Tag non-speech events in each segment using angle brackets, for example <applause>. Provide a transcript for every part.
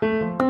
Thank you.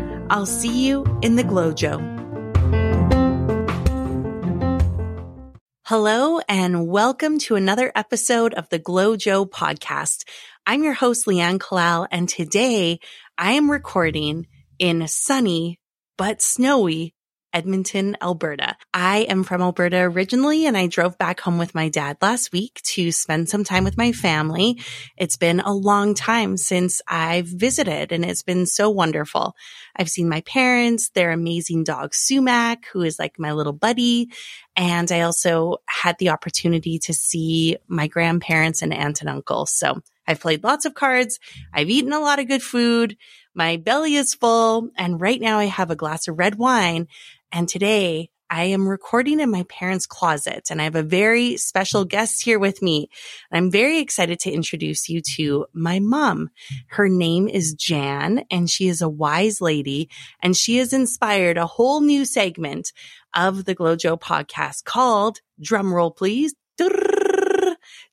I'll see you in the GlowJo. Hello and welcome to another episode of the GlowJo podcast. I'm your host, Leanne Kallal, and today I am recording in sunny but snowy Edmonton, Alberta. I am from Alberta originally and I drove back home with my dad last week to spend some time with my family. It's been a long time since I've visited and it's been so wonderful. I've seen my parents, their amazing dog Sumac, who is like my little buddy. And I also had the opportunity to see my grandparents and aunt and uncle. So I've played lots of cards. I've eaten a lot of good food. My belly is full. And right now I have a glass of red wine and today I am recording in my parents' closet and I have a very special guest here with me. I'm very excited to introduce you to my mom. Her name is Jan and she is a wise lady and she has inspired a whole new segment of the GlowJo podcast called drumroll please.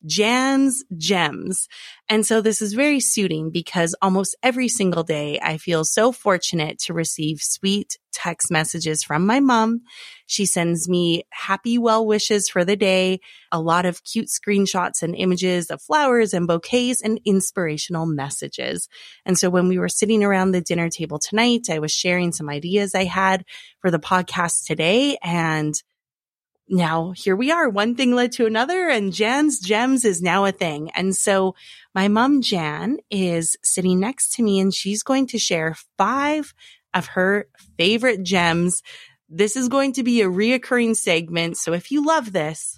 Jan's Gems. And so this is very suiting because almost every single day I feel so fortunate to receive sweet text messages from my mom. She sends me happy well wishes for the day, a lot of cute screenshots and images of flowers and bouquets and inspirational messages. And so when we were sitting around the dinner table tonight, I was sharing some ideas I had for the podcast today and now here we are. One thing led to another and Jan's gems is now a thing. And so my mom, Jan, is sitting next to me and she's going to share five of her favorite gems. This is going to be a reoccurring segment. So if you love this,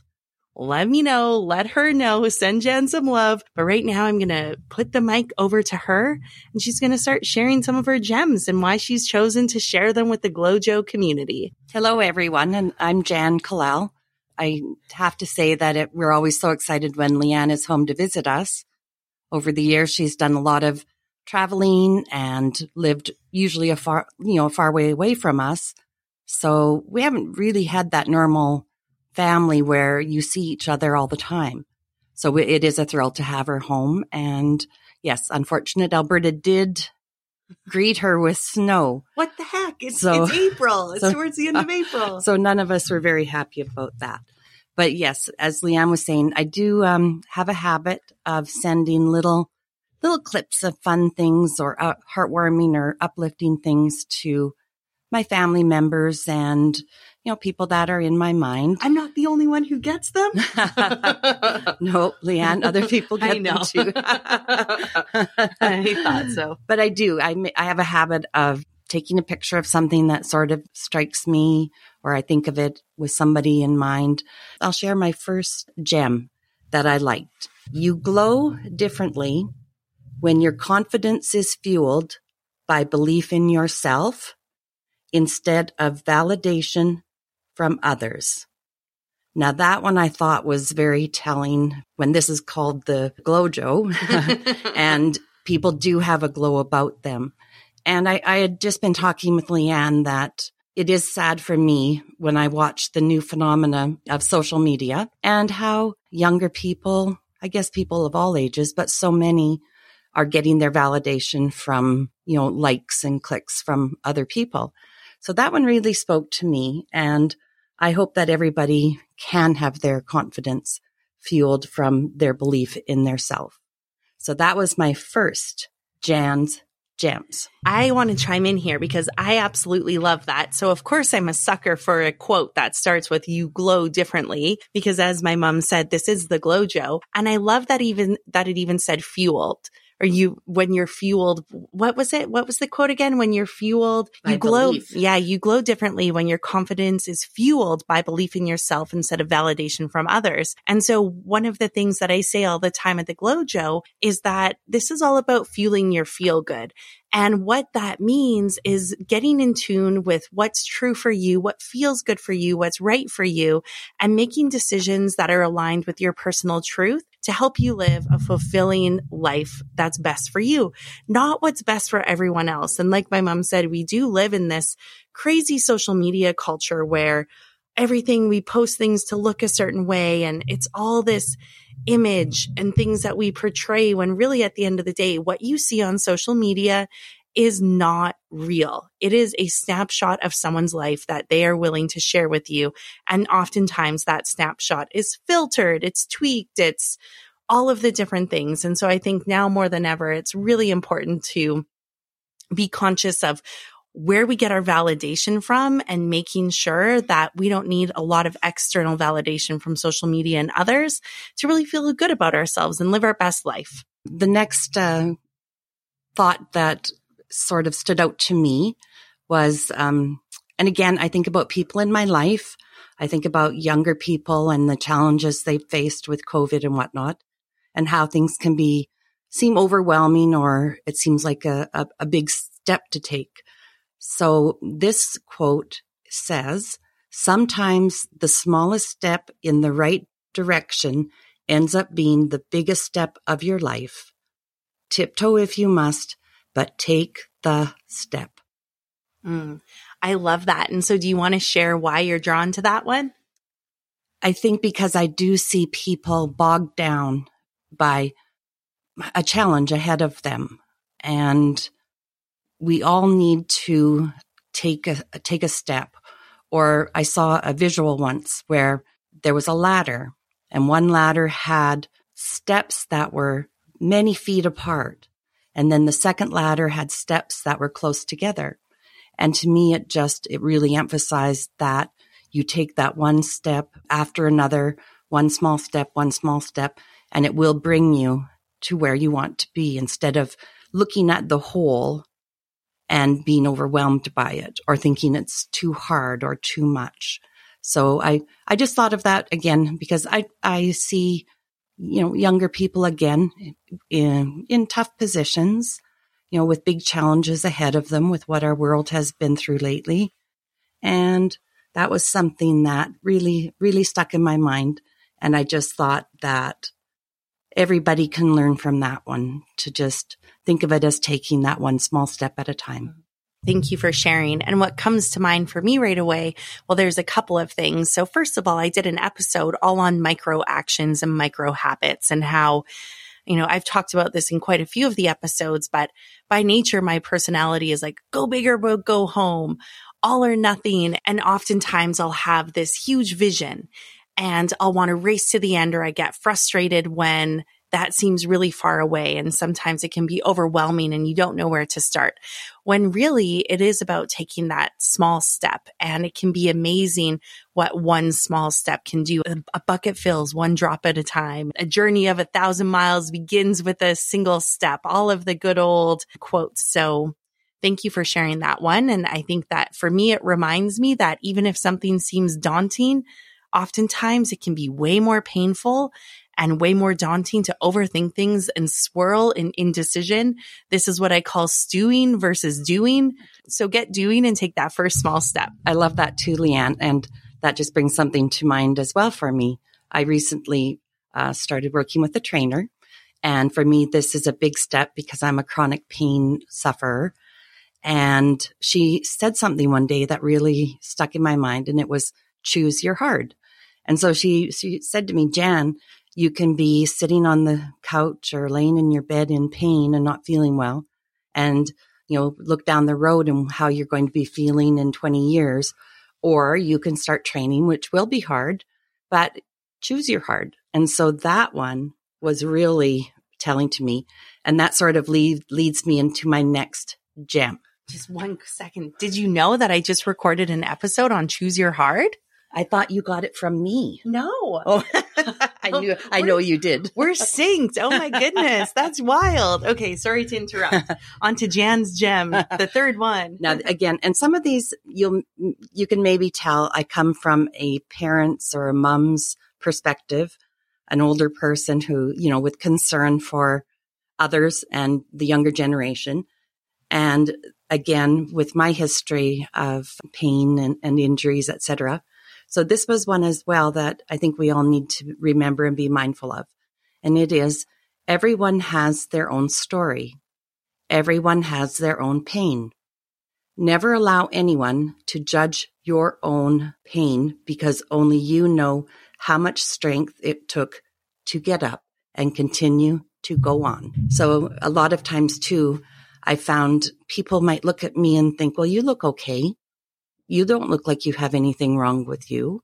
let me know, let her know, send Jan some love. But right now I'm going to put the mic over to her and she's going to start sharing some of her gems and why she's chosen to share them with the GlowJo community. Hello, everyone. And I'm Jan Kallal. I have to say that it, we're always so excited when Leanne is home to visit us. Over the years, she's done a lot of traveling and lived usually a far, you know, far way away from us. So we haven't really had that normal family where you see each other all the time. So it is a thrill to have her home. And yes, unfortunate Alberta did greet her with snow. What the heck? It's, so, it's April. It's <laughs> so, towards the end of April. <laughs> So none of us were very happy about that. But yes, as Leanne was saying, I do um, have a habit of sending little little clips of fun things or uh, heartwarming or uplifting things to my family members and you know people that are in my mind. I'm not the only one who gets them. <laughs> no, Leanne, other people <laughs> get them too. <laughs> I thought so, but I do. I I have a habit of taking a picture of something that sort of strikes me or I think of it with somebody in mind. I'll share my first gem that I liked. You glow differently when your confidence is fueled by belief in yourself instead of validation from others. Now that one I thought was very telling when this is called the GlowJo <laughs> and people do have a glow about them. And I, I, had just been talking with Leanne that it is sad for me when I watch the new phenomena of social media and how younger people, I guess people of all ages, but so many are getting their validation from, you know, likes and clicks from other people. So that one really spoke to me. And I hope that everybody can have their confidence fueled from their belief in their self. So that was my first Jan's gems. I want to chime in here because I absolutely love that. So of course I'm a sucker for a quote that starts with you glow differently because as my mom said, this is the GlowJo. And I love that even, that it even said fueled or you, when you're fueled, what was it? What was the quote again? When you're fueled, By you glow. belief. Yeah. You glow differently when your confidence is fueled by belief in yourself instead of validation from others. And so one of the things that I say all the time at the GlowJo is that this is all about fueling your feel good. And what that means is getting in tune with what's true for you, what feels good for you, what's right for you, and making decisions that are aligned with your personal truth to help you live a fulfilling life that's best for you, not what's best for everyone else. And like my mom said, we do live in this crazy social media culture where everything we post things to look a certain way and it's all this image and things that we portray when really at the end of the day, what you see on social media is not real. It is a snapshot of someone's life that they are willing to share with you. And oftentimes that snapshot is filtered, it's tweaked, it's all of the different things. And so I think now more than ever, it's really important to be conscious of where we get our validation from and making sure that we don't need a lot of external validation from social media and others to really feel good about ourselves and live our best life. The next uh, thought that sort of stood out to me was, um, and again, I think about people in my life. I think about younger people and the challenges they've faced with COVID and whatnot, and how things can be seem overwhelming or it seems like a, a, a big step to take. So this quote says, sometimes the smallest step in the right direction ends up being the biggest step of your life. Tiptoe if you must, but take the step. Mm, I love that. And so do you want to share why you're drawn to that one? I think because I do see people bogged down by a challenge ahead of them and we all need to take a take a step. Or I saw a visual once where there was a ladder and one ladder had steps that were many feet apart and then the second ladder had steps that were close together. And to me it just it really emphasized that you take that one step after another one small step one small step and it will bring you to where you want to be instead of looking at the whole and being overwhelmed by it or thinking it's too hard or too much. So I, I just thought of that again because I, I see, you know, younger people again in, in tough positions, you know, with big challenges ahead of them with what our world has been through lately. And that was something that really, really stuck in my mind. And I just thought that everybody can learn from that one to just think of it as taking that one small step at a time. Thank you for sharing. And what comes to mind for me right away, well, there's a couple of things. So first of all, I did an episode all on micro actions and micro habits and how, you know, I've talked about this in quite a few of the episodes, but by nature, my personality is like go big or go home, all or nothing. And oftentimes I'll have this huge vision and I'll want to race to the end or I get frustrated when that seems really far away. And sometimes it can be overwhelming and you don't know where to start. When really it is about taking that small step and it can be amazing what one small step can do. A bucket fills one drop at a time. A journey of a thousand miles begins with a single step. All of the good old quotes. So thank you for sharing that one. And I think that for me, it reminds me that even if something seems daunting, oftentimes it can be way more painful and way more daunting to overthink things and swirl in indecision. This is what I call stewing versus doing. So get doing and take that first small step. I love that too, Leanne. And that just brings something to mind as well for me. I recently uh, started working with a trainer. And for me, this is a big step because I'm a chronic pain sufferer. And she said something one day that really stuck in my mind, and it was choose your hard. And so she, she said to me, Jan, you can be sitting on the couch or laying in your bed in pain and not feeling well. And, you know, look down the road and how you're going to be feeling in 20 years. Or you can start training, which will be hard, but choose your hard. And so that one was really telling to me. And that sort of lead, leads me into my next gem. Just one second. Did you know that I just recorded an episode on choose your hard? I thought you got it from me. No. Oh, <laughs> I knew, I know you did. We're synced. Oh my goodness. That's wild. Okay. Sorry to interrupt. <laughs> On to Jan's gem, the third one. Now, again, and some of these you'll, you can maybe tell I come from a parent's or a mom's perspective, an older person who, you know, with concern for others and the younger generation. And again, with my history of pain and, and injuries, etc. So this was one as well that I think we all need to remember and be mindful of. And it is everyone has their own story. Everyone has their own pain. Never allow anyone to judge your own pain because only you know how much strength it took to get up and continue to go on. So a lot of times too, I found people might look at me and think, well, you look okay. You don't look like you have anything wrong with you.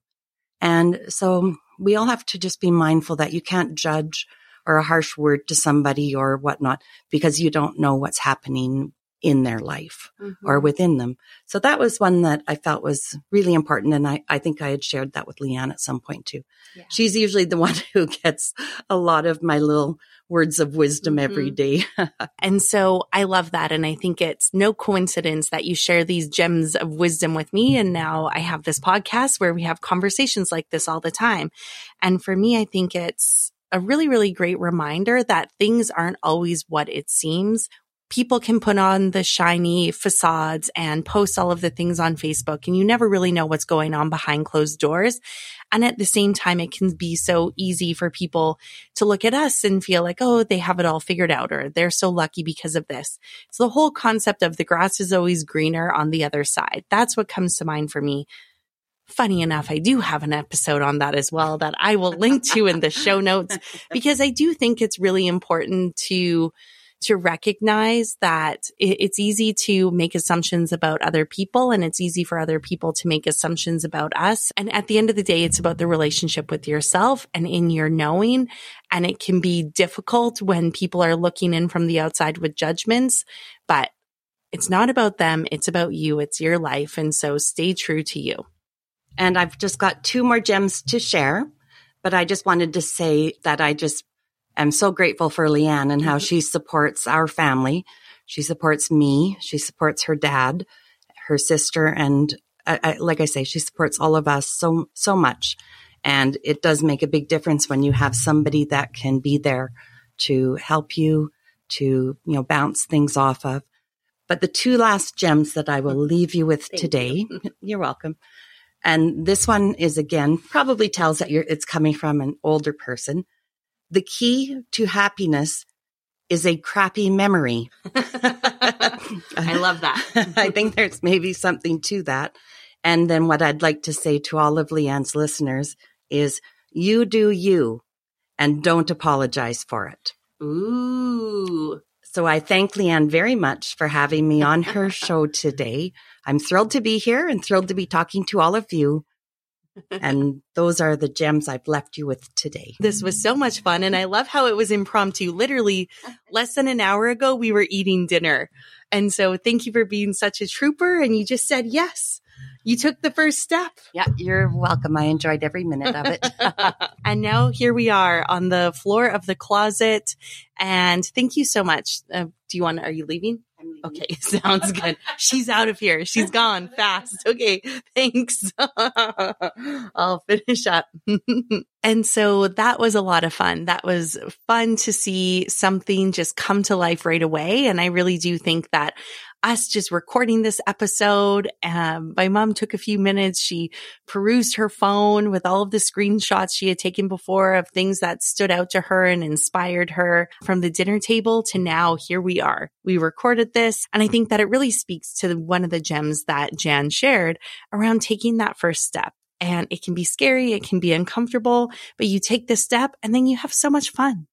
And so we all have to just be mindful that you can't judge or a harsh word to somebody or whatnot because you don't know what's happening in their life mm-hmm. or within them. So that was one that I felt was really important. And I, I think I had shared that with Leanne at some point too. Yeah. She's usually the <laughs> one who gets a lot of my little words of wisdom mm-hmm. every day. <laughs> and so I love that. And I think it's no coincidence that you share these gems of wisdom with me. And now I have this podcast where we have conversations like this all the time. And for me, I think it's a really, really great reminder that things aren't always what it seems people can put on the shiny facades and post all of the things on Facebook and you never really know what's going on behind closed doors. And at the same time, it can be so easy for people to look at us and feel like, oh, they have it all figured out or they're so lucky because of this. So the whole concept of the grass is always greener on the other side. That's what comes to mind for me. Funny enough, I do have an episode on that as well that I will link to in the show notes <laughs> because I do think it's really important to to recognize that it's easy to make assumptions about other people and it's easy for other people to make assumptions about us. And at the end of the day, it's about the relationship with yourself and in your knowing. And it can be difficult when people are looking in from the outside with judgments, but it's not about them. It's about you. It's your life. And so stay true to you. And I've just got two more gems to share, but I just wanted to say that I just am so grateful for Leanne and how mm-hmm. she supports our family. She supports me. She supports her dad, her sister, and I, I, like I say, she supports all of us so, so much. And it does make a big difference when you have somebody that can be there to help you, to, you know, bounce things off of. But the two last gems that I will leave you with Thank today, you. <laughs> you're welcome. And this one is again, probably tells that you're, it's coming from an older person. The key to happiness is a crappy memory. <laughs> I love that. <laughs> I think there's maybe something to that. And then what I'd like to say to all of Leanne's listeners is you do you and don't apologize for it. Ooh. So I thank Leanne very much for having me on her <laughs> show today. I'm thrilled to be here and thrilled to be talking to all of you and those are the gems I've left you with today. This was so much fun. And I love how it was impromptu. Literally less than an hour ago, we were eating dinner. And so thank you for being such a trooper. And you just said yes. You took the first step. Yeah, you're welcome. I enjoyed every minute of it. <laughs> <laughs> and now here we are on the floor of the closet. And thank you so much. Uh, do you want, are you leaving? Okay, <laughs> sounds good. She's out of here. She's gone fast. Okay, thanks. <laughs> I'll finish up. <laughs> and so that was a lot of fun. That was fun to see something just come to life right away. And I really do think that us just recording this episode. Um, my mom took a few minutes. She perused her phone with all of the screenshots she had taken before of things that stood out to her and inspired her from the dinner table to now here we are. We recorded this. And I think that it really speaks to one of the gems that Jan shared around taking that first step. And it can be scary. It can be uncomfortable, but you take this step and then you have so much fun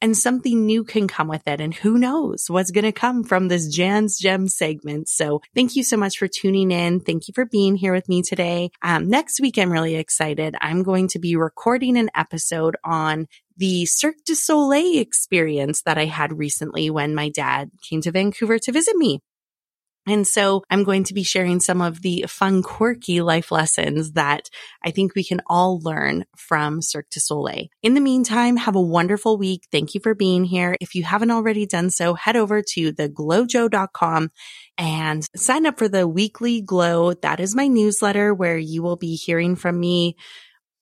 and something new can come with it. And who knows what's going to come from this Jan's Gem segment. So thank you so much for tuning in. Thank you for being here with me today. Um, next week, I'm really excited. I'm going to be recording an episode on the Cirque du Soleil experience that I had recently when my dad came to Vancouver to visit me. And so I'm going to be sharing some of the fun, quirky life lessons that I think we can all learn from Cirque du Soleil. In the meantime, have a wonderful week. Thank you for being here. If you haven't already done so, head over to theglowjo.com and sign up for the weekly glow. That is my newsletter where you will be hearing from me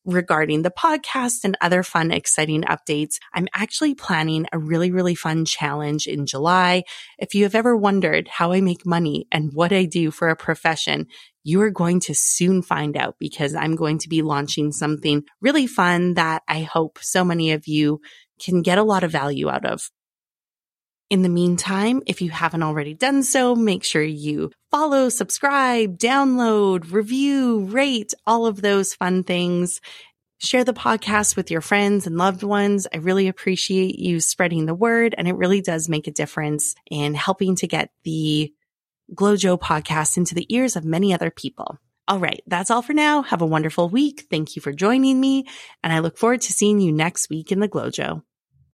regarding the podcast and other fun, exciting updates. I'm actually planning a really, really fun challenge in July. If you have ever wondered how I make money and what I do for a profession, you are going to soon find out because I'm going to be launching something really fun that I hope so many of you can get a lot of value out of. In the meantime, if you haven't already done so, make sure you follow, subscribe, download, review, rate, all of those fun things. Share the podcast with your friends and loved ones. I really appreciate you spreading the word and it really does make a difference in helping to get the GlowJo podcast into the ears of many other people. All right. That's all for now. Have a wonderful week. Thank you for joining me and I look forward to seeing you next week in the GlowJo.